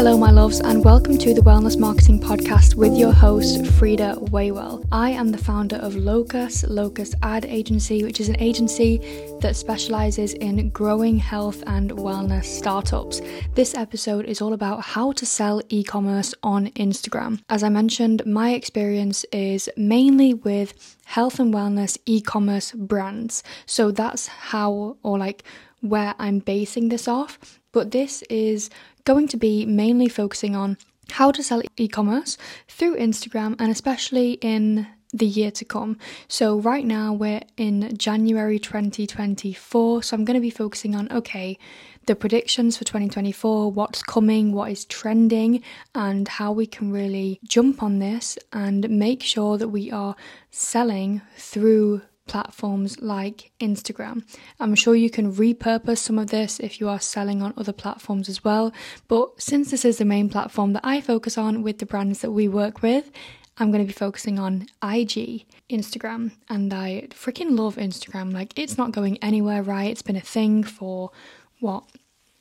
Hello, my loves, and welcome to the Wellness Marketing Podcast with your host, Frida Waywell. I am the founder of Locus, Locus Ad Agency, which is an agency that specializes in growing health and wellness startups. This episode is all about how to sell e commerce on Instagram. As I mentioned, my experience is mainly with health and wellness e commerce brands. So that's how, or like, where I'm basing this off. But this is going to be mainly focusing on how to sell e commerce through Instagram and especially in the year to come. So, right now we're in January 2024. So, I'm going to be focusing on okay, the predictions for 2024, what's coming, what is trending, and how we can really jump on this and make sure that we are selling through platforms like Instagram. I'm sure you can repurpose some of this if you are selling on other platforms as well. But since this is the main platform that I focus on with the brands that we work with, I'm going to be focusing on IG, Instagram, and I freaking love Instagram. Like, it's not going anywhere, right? It's been a thing for what,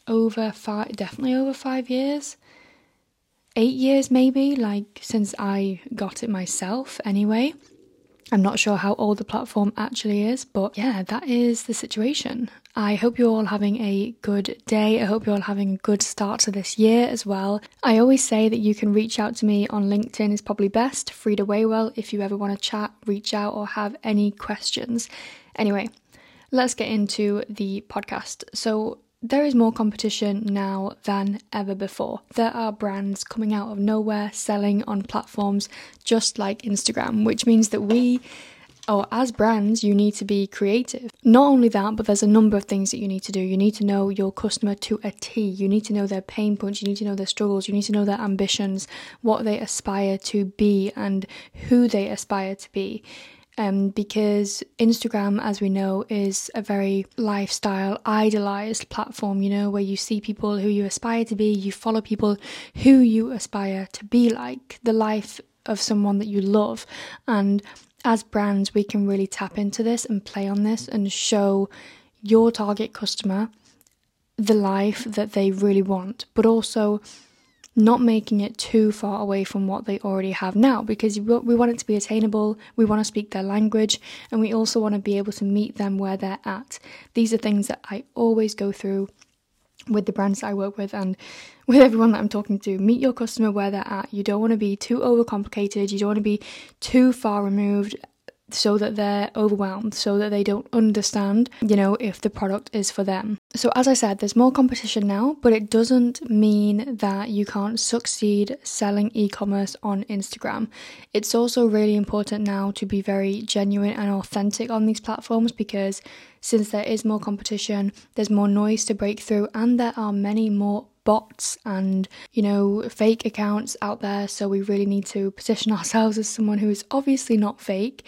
over five, definitely over five years? Eight years, maybe, like since I got it myself, anyway. I'm not sure how old the platform actually is, but yeah, that is the situation. I hope you're all having a good day. I hope you're all having a good start to this year as well. I always say that you can reach out to me on LinkedIn is probably best, Frida Waywell, if you ever want to chat, reach out, or have any questions. Anyway, let's get into the podcast. So, there is more competition now than ever before. There are brands coming out of nowhere selling on platforms just like Instagram, which means that we, or as brands, you need to be creative. Not only that, but there's a number of things that you need to do. You need to know your customer to a T. You need to know their pain points. You need to know their struggles. You need to know their ambitions, what they aspire to be, and who they aspire to be um, because Instagram, as we know, is a very lifestyle, idolized platform, you know, where you see people who you aspire to be, you follow people who you aspire to be like, the life of someone that you love. And as brands, we can really tap into this and play on this and show your target customer the life that they really want, but also not making it too far away from what they already have now because we want it to be attainable, we want to speak their language, and we also want to be able to meet them where they're at. These are things that I always go through with the brands that I work with and with everyone that I'm talking to. Meet your customer where they're at. You don't want to be too overcomplicated, you don't want to be too far removed so that they're overwhelmed, so that they don't understand, you know, if the product is for them. So, as I said, there's more competition now, but it doesn't mean that you can't succeed selling e commerce on Instagram. It's also really important now to be very genuine and authentic on these platforms because since there is more competition, there's more noise to break through, and there are many more bots and you know fake accounts out there so we really need to position ourselves as someone who is obviously not fake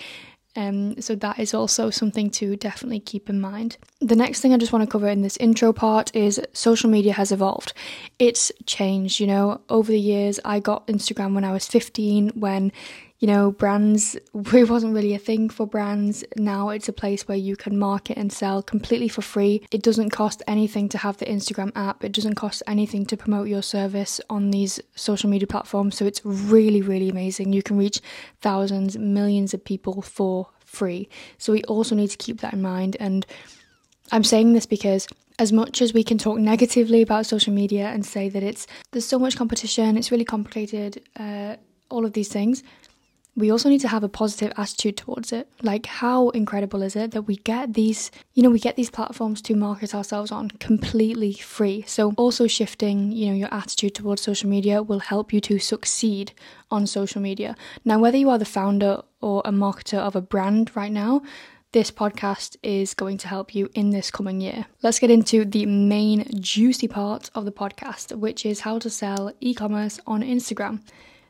um, so that is also something to definitely keep in mind. The next thing I just want to cover in this intro part is social media has evolved. It's changed, you know, over the years. I got Instagram when I was 15 when you know, brands, it wasn't really a thing for brands. Now it's a place where you can market and sell completely for free. It doesn't cost anything to have the Instagram app, it doesn't cost anything to promote your service on these social media platforms. So it's really, really amazing. You can reach thousands, millions of people for free. So we also need to keep that in mind. And I'm saying this because as much as we can talk negatively about social media and say that it's there's so much competition, it's really complicated, uh, all of these things, we also need to have a positive attitude towards it. Like, how incredible is it that we get these, you know, we get these platforms to market ourselves on completely free. So, also shifting, you know, your attitude towards social media will help you to succeed on social media. Now, whether you are the founder or a marketer of a brand right now, this podcast is going to help you in this coming year. Let's get into the main juicy part of the podcast, which is how to sell e commerce on Instagram.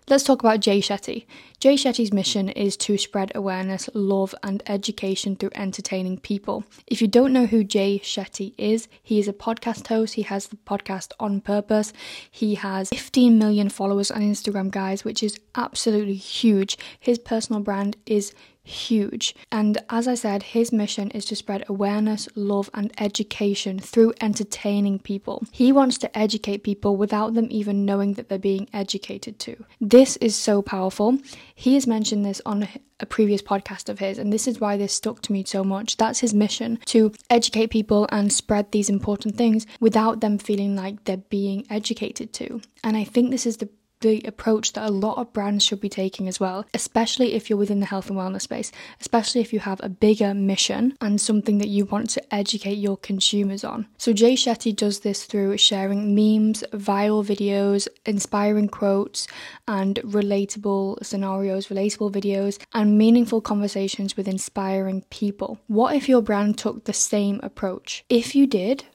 Let's talk about Jay Shetty. Jay Shetty's mission is to spread awareness, love, and education through entertaining people. If you don't know who Jay Shetty is, he is a podcast host. He has the podcast On Purpose. He has 15 million followers on Instagram, guys, which is absolutely huge. His personal brand is huge. And as I said, his mission is to spread awareness, love, and education through entertaining people. He wants to educate people without them even knowing that they're being educated to. This is so powerful. He has mentioned this on a previous podcast of his, and this is why this stuck to me so much. That's his mission to educate people and spread these important things without them feeling like they're being educated to. And I think this is the the approach that a lot of brands should be taking as well, especially if you're within the health and wellness space, especially if you have a bigger mission and something that you want to educate your consumers on. So, Jay Shetty does this through sharing memes, viral videos, inspiring quotes, and relatable scenarios, relatable videos, and meaningful conversations with inspiring people. What if your brand took the same approach? If you did,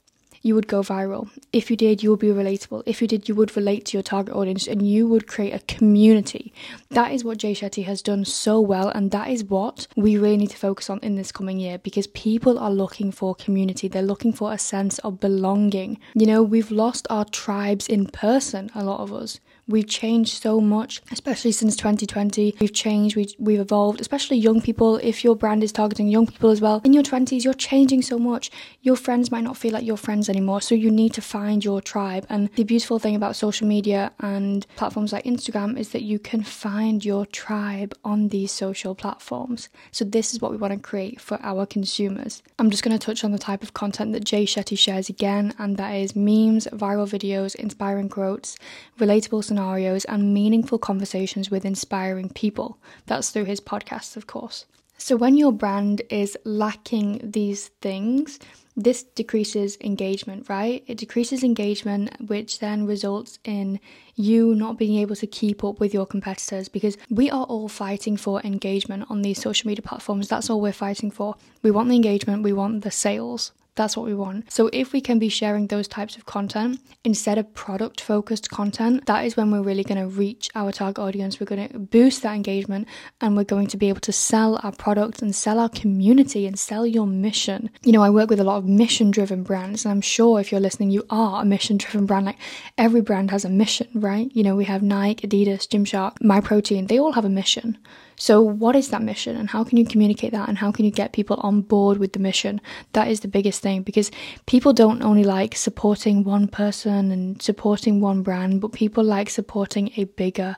you would go viral. If you did, you would be relatable. If you did, you would relate to your target audience and you would create a community. That is what Jay Shetty has done so well, and that is what we really need to focus on in this coming year because people are looking for community. They're looking for a sense of belonging. You know, we've lost our tribes in person, a lot of us. We've changed so much, especially since 2020. We've changed, we, we've evolved, especially young people. If your brand is targeting young people as well, in your 20s, you're changing so much. Your friends might not feel like your friends anymore, so you need to find your tribe. And the beautiful thing about social media and platforms like Instagram is that you can find your tribe on these social platforms. So, this is what we want to create for our consumers. I'm just going to touch on the type of content that Jay Shetty shares again, and that is memes, viral videos, inspiring quotes, relatable scenarios and meaningful conversations with inspiring people. That's through his podcasts, of course. So, when your brand is lacking these things, this decreases engagement, right? It decreases engagement, which then results in you not being able to keep up with your competitors because we are all fighting for engagement on these social media platforms. That's all we're fighting for. We want the engagement, we want the sales. That's what we want. So, if we can be sharing those types of content instead of product focused content, that is when we're really going to reach our target audience. We're going to boost that engagement and we're going to be able to sell our product and sell our community and sell your mission. You know, I work with a lot of mission driven brands, and I'm sure if you're listening, you are a mission driven brand. Like every brand has a mission, right? You know, we have Nike, Adidas, Gymshark, MyProtein, they all have a mission. So, what is that mission and how can you communicate that and how can you get people on board with the mission? That is the biggest thing because people don't only like supporting one person and supporting one brand, but people like supporting a bigger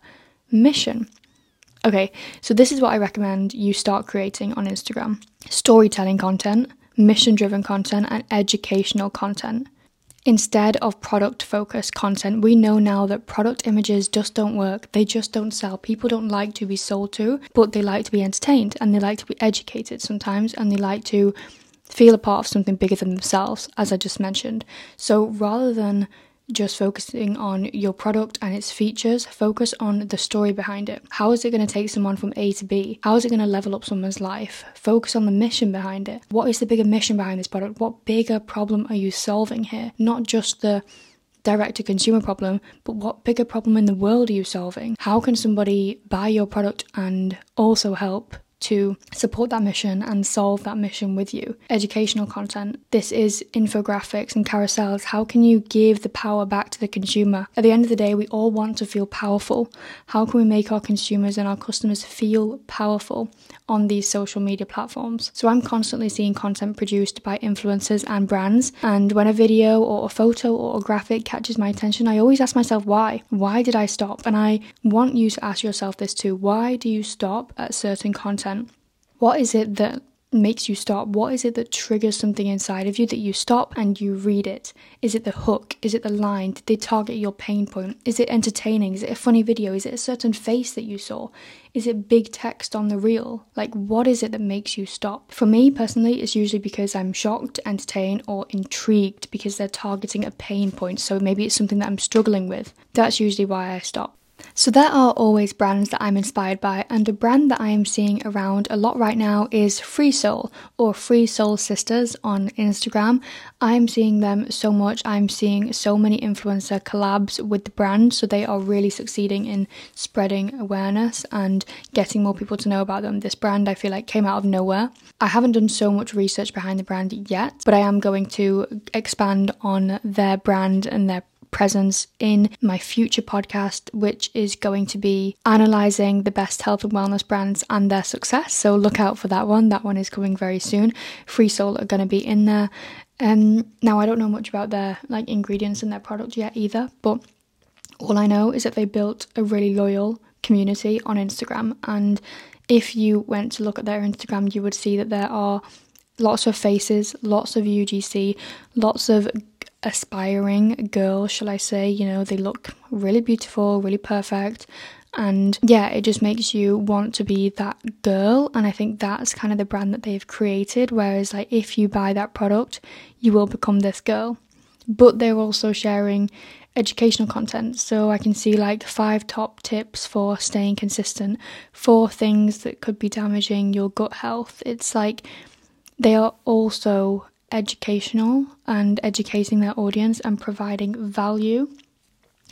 mission. Okay, so this is what I recommend you start creating on Instagram storytelling content, mission driven content, and educational content instead of product focused content. We know now that product images just don't work. They just don't sell. People don't like to be sold to, but they like to be entertained and they like to be educated sometimes and they like to feel a part of something bigger than themselves, as I just mentioned. So rather than just focusing on your product and its features, focus on the story behind it. How is it going to take someone from A to B? How is it going to level up someone's life? Focus on the mission behind it. What is the bigger mission behind this product? What bigger problem are you solving here? Not just the direct to consumer problem, but what bigger problem in the world are you solving? How can somebody buy your product and also help to support that mission and solve that mission with you. Educational content. This is infographics and carousels. How can you give the power back to the consumer? At the end of the day, we all want to feel powerful. How can we make our consumers and our customers feel powerful on these social media platforms? So I'm constantly seeing content produced by influencers and brands. And when a video or a photo or a graphic catches my attention, I always ask myself why? Why did I stop? And I want you to ask yourself this too. Why do you stop at certain content? Content. What is it that makes you stop? What is it that triggers something inside of you that you stop and you read it? Is it the hook? Is it the line? Did they target your pain point? Is it entertaining? Is it a funny video? Is it a certain face that you saw? Is it big text on the reel? Like, what is it that makes you stop? For me personally, it's usually because I'm shocked, entertained, or intrigued because they're targeting a pain point. So maybe it's something that I'm struggling with. That's usually why I stop. So, there are always brands that I'm inspired by, and a brand that I am seeing around a lot right now is Free Soul or Free Soul Sisters on Instagram. I'm seeing them so much. I'm seeing so many influencer collabs with the brand, so they are really succeeding in spreading awareness and getting more people to know about them. This brand I feel like came out of nowhere. I haven't done so much research behind the brand yet, but I am going to expand on their brand and their presence in my future podcast, which is going to be analyzing the best health and wellness brands and their success. So look out for that one. That one is coming very soon. Free Soul are going to be in there. Um, now I don't know much about their like ingredients in their product yet either, but all I know is that they built a really loyal community on Instagram. And if you went to look at their Instagram, you would see that there are lots of faces, lots of UGC, lots of aspiring girl, shall I say. You know, they look really beautiful, really perfect. And yeah, it just makes you want to be that girl. And I think that's kind of the brand that they've created. Whereas, like, if you buy that product, you will become this girl. But they're also sharing educational content. So I can see like five top tips for staying consistent, four things that could be damaging your gut health. It's like they are also educational and educating their audience and providing value.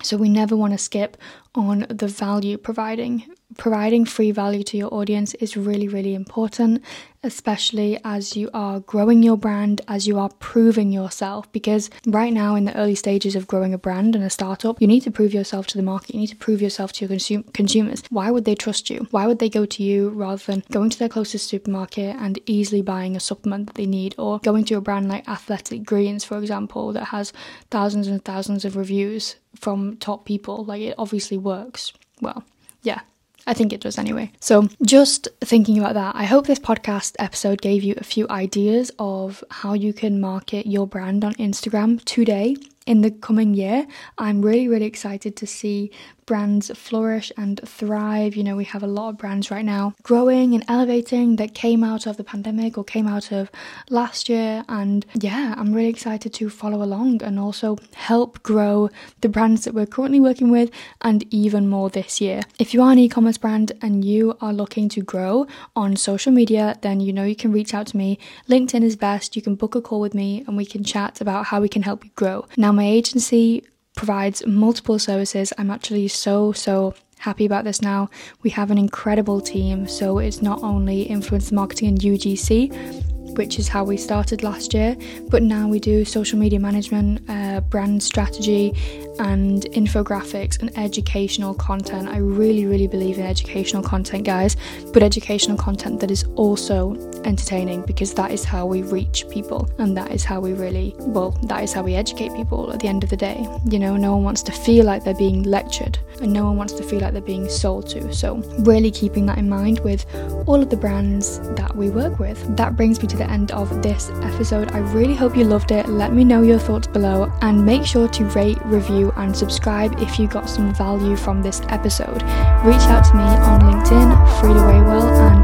So we never want to skip on the value providing providing free value to your audience is really, really important, especially as you are growing your brand, as you are proving yourself. Because right now, in the early stages of growing a brand and a startup, you need to prove yourself to the market, you need to prove yourself to your consum- consumers. Why would they trust you? Why would they go to you rather than going to their closest supermarket and easily buying a supplement that they need, or going to a brand like Athletic Greens, for example, that has thousands and thousands of reviews from top people? Like, it obviously works. Well, yeah, I think it does anyway. So, just thinking about that, I hope this podcast episode gave you a few ideas of how you can market your brand on Instagram today in the coming year. I'm really, really excited to see brands flourish and thrive. You know, we have a lot of brands right now growing and elevating that came out of the pandemic or came out of last year. And yeah, I'm really excited to follow along and also help grow the brands that we're currently working with and even more this year. If you are an e commerce brand and you are looking to grow on social media, then you know you can reach out to me. LinkedIn is best. You can book a call with me and we can chat about how we can help you grow. Now, my agency provides multiple services. I'm actually so, so happy about this now. We have an incredible team, so it's not only influencer marketing and UGC, which is how we started last year. But now we do social media management, uh, brand strategy, and infographics and educational content. I really, really believe in educational content, guys, but educational content that is also entertaining because that is how we reach people and that is how we really, well, that is how we educate people at the end of the day. You know, no one wants to feel like they're being lectured and no one wants to feel like they're being sold to. So, really keeping that in mind with all of the brands that we work with. That brings me to the end of this episode. I really hope you loved it. Let me know your thoughts below and make sure to rate, review, and subscribe if you got some value from this episode. Reach out to me on LinkedIn, Frida Waywell, and